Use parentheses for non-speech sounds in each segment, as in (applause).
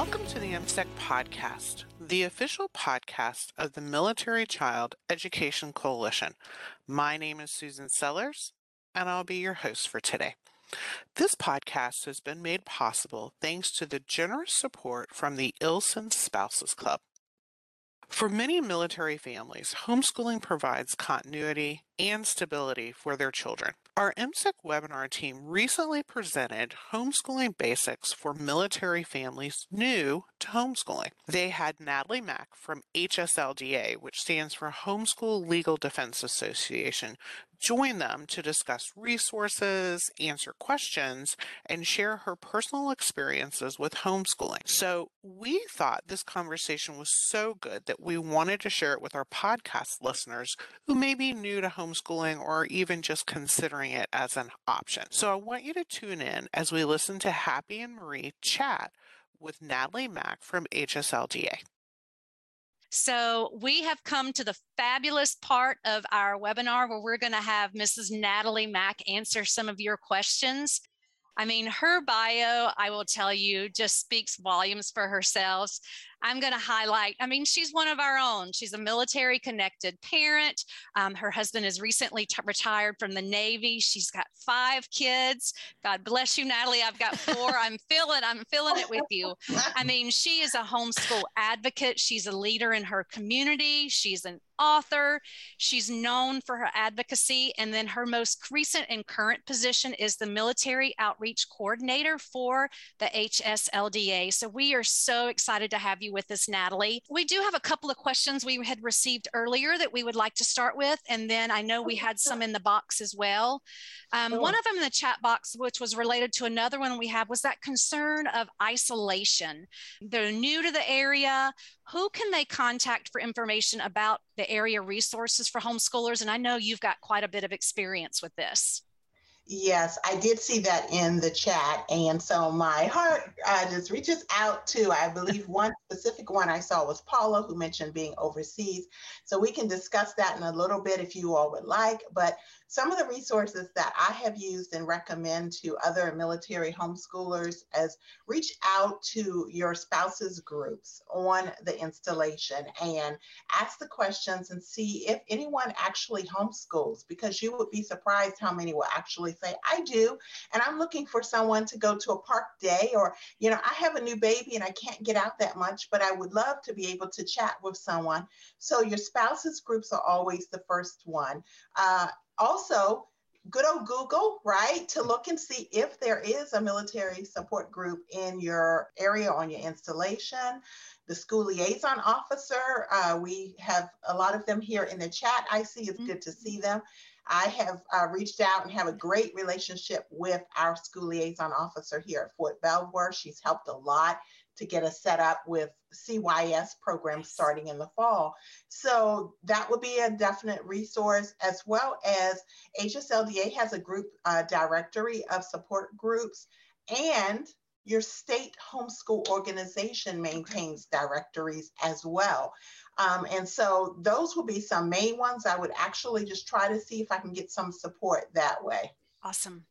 Welcome to the MCEC podcast, the official podcast of the Military Child Education Coalition. My name is Susan Sellers, and I'll be your host for today. This podcast has been made possible thanks to the generous support from the Eielson Spouses Club. For many military families, homeschooling provides continuity and stability for their children. Our MCEC webinar team recently presented homeschooling basics for military families new to homeschooling. They had Natalie Mack from HSLDA, which stands for Homeschool Legal Defense Association, join them to discuss resources, answer questions, and share her personal experiences with homeschooling. So, we thought this conversation was so good that we wanted to share it with our podcast listeners who may be new to homeschooling or even just considering it as an option. So, I want you to tune in as we listen to Happy and Marie chat with Natalie Mack from HSLDA. So we have come to the fabulous part of our webinar where we're going to have Mrs. Natalie Mack answer some of your questions. I mean, her bio, I will tell you, just speaks volumes for herself. I'm going to highlight, I mean, she's one of our own. She's a military connected parent. Um, her husband is recently t- retired from the Navy. She's got five kids. God bless you, Natalie. I've got four. I'm feeling, I'm feeling it with you. I (laughs) mean, she is a homeschool advocate. She's a leader in her community. She's an author. She's known for her advocacy. And then her most recent and current position is the military outreach coordinator for the HSLDA. So we are so excited to have you with us, Natalie. We do have a couple of questions we had received earlier that we would like to start with. And then I know we had some in the box as well. Um, One of them in the chat box, which was related to another one we have, was that concern of isolation. They're new to the area. Who can they contact for information about the area resources for homeschoolers? And I know you've got quite a bit of experience with this. Yes, I did see that in the chat. And so my heart uh, just reaches out to, I believe (laughs) one specific one I saw was Paula, who mentioned being overseas. So we can discuss that in a little bit if you all would like. But some of the resources that I have used and recommend to other military homeschoolers is reach out to your spouse's groups on the installation and ask the questions and see if anyone actually homeschools because you would be surprised how many will actually say, I do. And I'm looking for someone to go to a park day or, you know, I have a new baby and I can't get out that much, but I would love to be able to chat with someone. So your spouse's groups are always the first one. Uh, also, good old Google, right, to look and see if there is a military support group in your area on your installation. The school liaison officer, uh, we have a lot of them here in the chat. I see it's good to see them. I have uh, reached out and have a great relationship with our school liaison officer here at Fort Belvoir. She's helped a lot to get us set up with CYS programs starting in the fall. So that would be a definite resource, as well as HSLDA has a group uh, directory of support groups, and your state homeschool organization maintains directories as well. Um, and so those will be some main ones. I would actually just try to see if I can get some support that way. Awesome.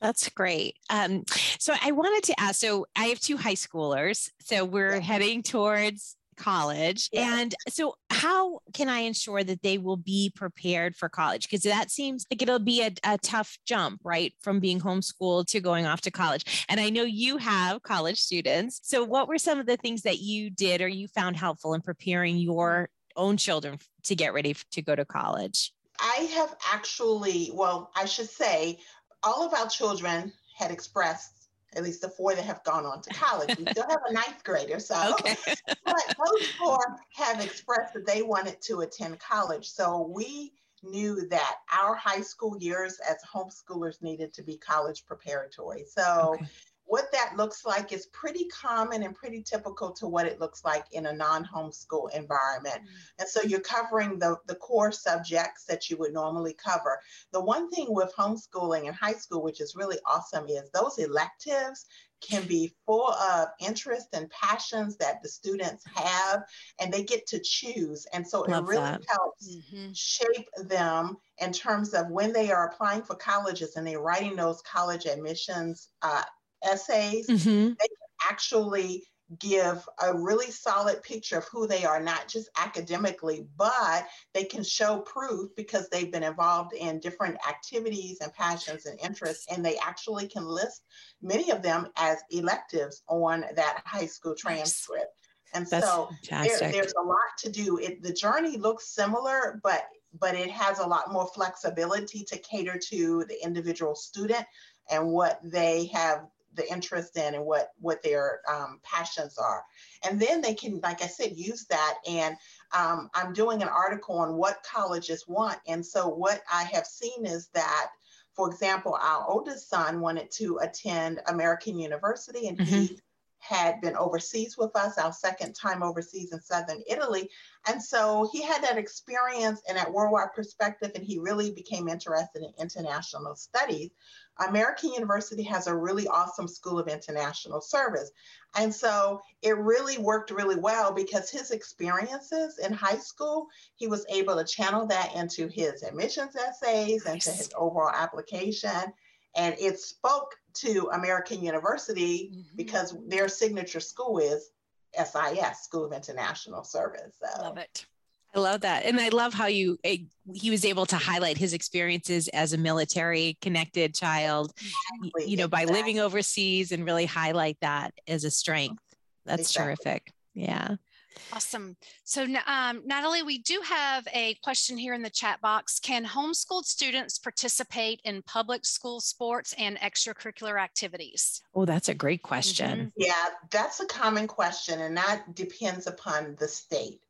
That's great. Um, so I wanted to ask. So I have two high schoolers. So we're yeah. heading towards college, yeah. and so how can I ensure that they will be prepared for college? Because that seems like it'll be a, a tough jump, right, from being homeschooled to going off to college. And I know you have college students. So what were some of the things that you did or you found helpful in preparing your own children to get ready to go to college? I have actually, well, I should say, all of our children had expressed at least the four that have gone on to college. We still have a ninth grader, so (laughs) okay. (laughs) but those four have expressed that they wanted to attend college. So we knew that our high school years as homeschoolers needed to be college preparatory. So okay what that looks like is pretty common and pretty typical to what it looks like in a non-homeschool environment. Mm-hmm. And so you're covering the, the core subjects that you would normally cover. The one thing with homeschooling in high school, which is really awesome, is those electives can be full of interest and passions that the students have and they get to choose and so Love it really that. helps mm-hmm. shape them in terms of when they are applying for colleges and they're writing those college admissions uh, essays, mm-hmm. they can actually give a really solid picture of who they are, not just academically, but they can show proof because they've been involved in different activities and passions and interests, and they actually can list many of them as electives on that high school transcript. And That's so there, there's a lot to do. It, the journey looks similar, but but it has a lot more flexibility to cater to the individual student and what they have the interest in and what what their um, passions are. And then they can like i said use that. And um, i'm doing an article on what colleges want. And so what i have seen is that for example our oldest son wanted to attend american university and he had been overseas with us our second time overseas in southern italy and so he had that experience and that worldwide perspective and he really became interested in international studies American University has a really awesome School of International Service. And so it really worked really well because his experiences in high school, he was able to channel that into his admissions essays and to his overall application. And it spoke to American University Mhm. because their signature school is SIS, School of International Service. So Love it. I love that. And I love how you eh, he was able to highlight his experiences as a military connected child, Exactly, you know, by living overseas and really highlight that as a strength. That's Exactly. terrific. Yeah. Awesome. So, um, Natalie, we do have a question here in the chat box. Can homeschooled students participate in public school sports and extracurricular activities? Oh, that's a great question. Yeah, that's a common question, and that depends upon the state.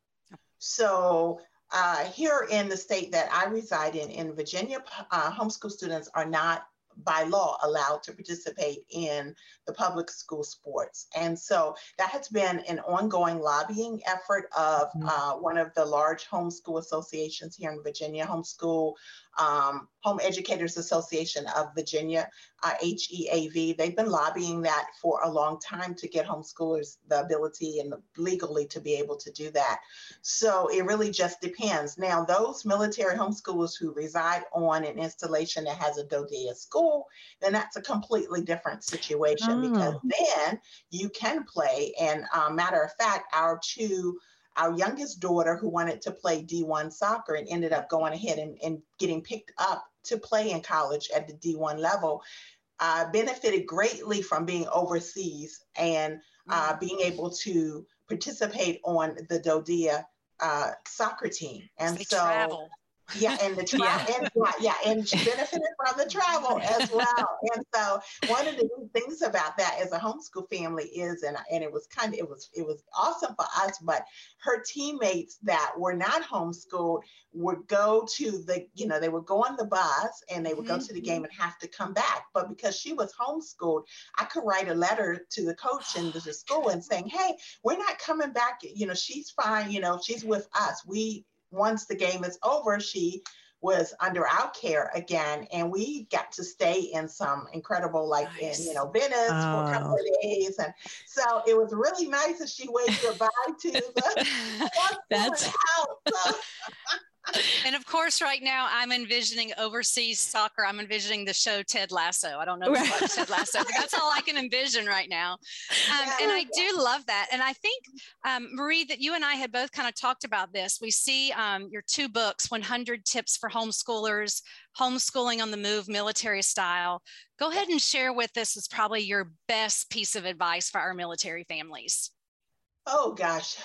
So, uh, here in the state that I reside in, in Virginia, p- uh, homeschool students are not by law allowed to participate in the public school sports. And so that has been an ongoing lobbying effort of Mhm. uh, one of the large homeschool associations here in Virginia, Homeschool um, Home Educators Association of Virginia, uh, HEAV. They've been lobbying that for a long time to get homeschoolers the ability and legally to be able to do that. So it really just depends. Now, those military homeschoolers who reside on an installation that has a DODEA school, then that's a completely different situation because Oh. then you can play. And uh, matter of fact, our two our youngest daughter who wanted to play D1 soccer and ended up going ahead and, and getting picked up to play in college at the D1 level, uh, benefited greatly from being overseas and uh, being able to participate on the DODEA uh, soccer team. And They so, travel. (laughs) yeah, and the Yeah. travel, and, yeah, and she (laughs) benefited from the travel as well. And so, one of the good things about that as a homeschool family is, and and it was kind of it was it was awesome for us, but her teammates that were not homeschooled would go to the, you know, they would go on the bus and they would go to the game mm-hmm. and have to come back. But because she was homeschooled, I could write a letter to the coach and to the oh, school and saying, hey, we're not coming back. You know, she's fine. You know, she's with us. We once the game is over, she was under our care again, and we got to stay in some incredible, like Nice. in you know Venice for a oh. couple of days, and so it was really nice that she waved goodbye to the. That's- and of course, right now I'm envisioning overseas soccer. I'm envisioning the show Ted Lasso. I don't know if you Ted Lasso, but that's all I can envision right now. Um, and I do love that. And I think, um, Marie, that you and I had both kind of talked about this. We see um, your two books 100 Tips for Homeschoolers, Homeschooling on the Move, Military Style. Go ahead and share with us is probably your best piece of advice for our military families. Oh gosh.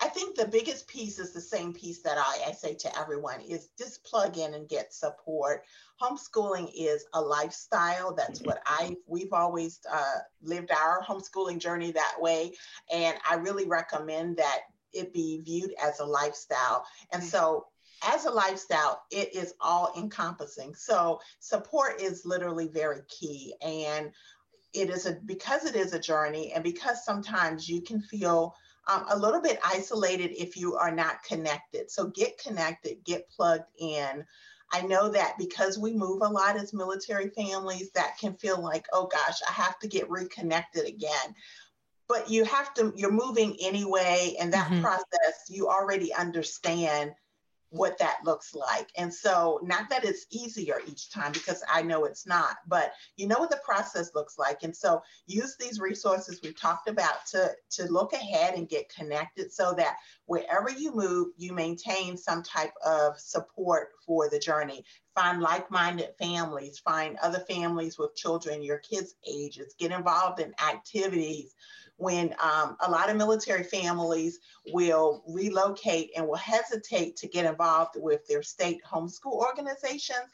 I think the biggest piece is the same piece that I, I say to everyone is just plug in and get support. Homeschooling is a lifestyle. That's what I we've always uh, lived our homeschooling journey that way. And I really recommend that it be viewed as a lifestyle. And so as a lifestyle, it is all encompassing. So support is literally very key. And it is a because it is a journey and because sometimes you can feel um, a little bit isolated if you are not connected. So get connected get plugged in. I know that because we move a lot as military families that can feel like oh gosh i have to get reconnected again. But you have to you're moving anyway and that Mhm. process you already understand what that looks like. And so, not that it's easier each time because I know it's not, but you know what the process looks like. And so, use these resources we've talked about to, to look ahead and get connected so that wherever you move, you maintain some type of support for the journey. Find like minded families, find other families with children your kids' ages, get involved in activities when um, a lot of military families will relocate and will hesitate to get involved with their state homeschool organizations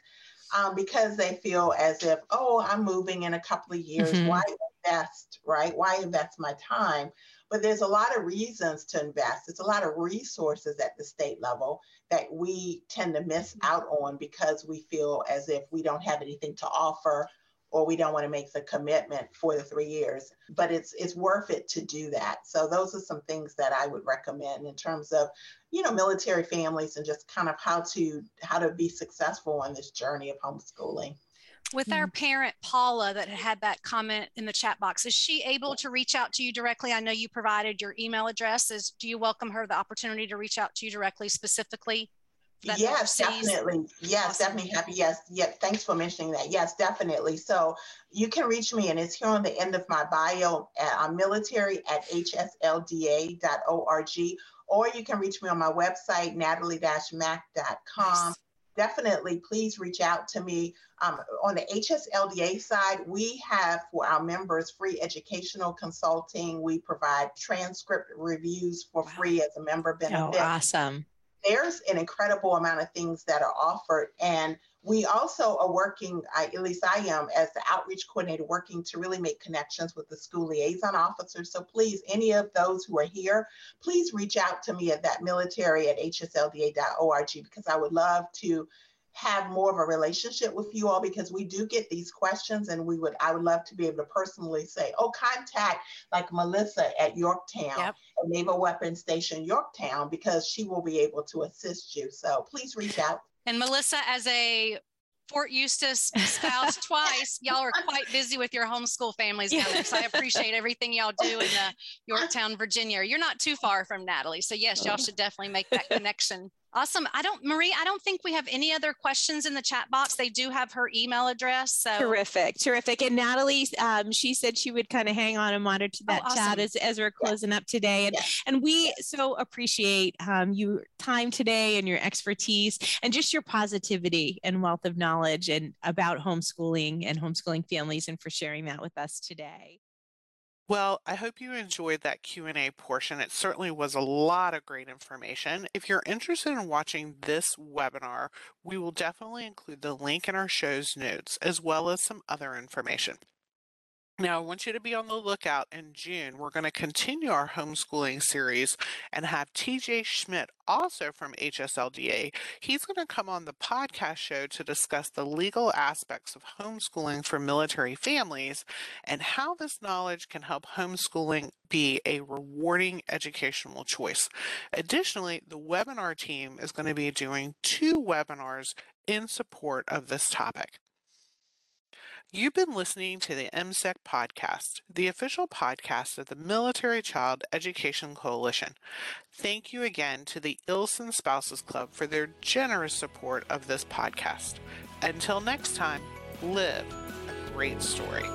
um, because they feel as if, oh, I'm moving in a couple of years. Mm-hmm. Why invest, right? Why invest my time? But there's a lot of reasons to invest. There's a lot of resources at the state level that we tend to miss mm-hmm. out on because we feel as if we don't have anything to offer or we don't want to make the commitment for the three years but it's it's worth it to do that. So those are some things that i would recommend in terms of you know military families and just kind of how to how to be successful on this journey of homeschooling. With our parent paula that had that comment in the chat box is she able to reach out to you directly? I know you provided your email address. Is do you welcome her the opportunity to reach out to you directly specifically yes, definitely. Yes, awesome. definitely happy. Yes, yeah. Thanks for mentioning that. Yes, definitely. So you can reach me, and it's here on the end of my bio. I'm uh, military at hslda.org, or you can reach me on my website, natalie-mac.com. Nice. Definitely, please reach out to me. Um, on the HSLDA side, we have for our members free educational consulting. We provide transcript reviews for wow. free as a member benefit. Oh, awesome there's an incredible amount of things that are offered. And we also are working, I, at least I am, as the outreach coordinator, working to really make connections with the school liaison officers. So please, any of those who are here, please reach out to me at that military at hslda.org because I would love to have more of a relationship with you all because we do get these questions and we would I would love to be able to personally say, oh, contact like Melissa at Yorktown, yep. Naval Weapons Station Yorktown, because she will be able to assist you. So please reach out. And Melissa, as a Fort Eustis spouse (laughs) twice. Y'all are quite busy with your homeschool families down there. So I appreciate everything y'all do in the Yorktown, Virginia. You're not too far from Natalie. So yes, y'all should definitely make that connection. Awesome. I don't, Marie, I don't think we have any other questions in the chat box. They do have her email address. So terrific, terrific. And Natalie, um, she said she would kind of hang on and monitor that oh, awesome. chat as, as we're closing yeah. up today. And, yeah. and we so appreciate um, your time today and your expertise and just your positivity and wealth of knowledge and about homeschooling and homeschooling families and for sharing that with us today. Well, I hope you enjoyed that Q&A portion. It certainly was a lot of great information. If you're interested in watching this webinar, we will definitely include the link in our show's notes as well as some other information. Now, I want you to be on the lookout in June. We're going to continue our homeschooling series and have TJ Schmidt, also from HSLDA. He's going to come on the podcast show to discuss the legal aspects of homeschooling for military families and how this knowledge can help homeschooling be a rewarding educational choice. Additionally, the webinar team is going to be doing two webinars in support of this topic. You've been listening to the MCEC podcast, the official podcast of the Military Child Education Coalition. Thank you again to the Eielson Spouses Club for their generous support of this podcast. Until next time, live a great story.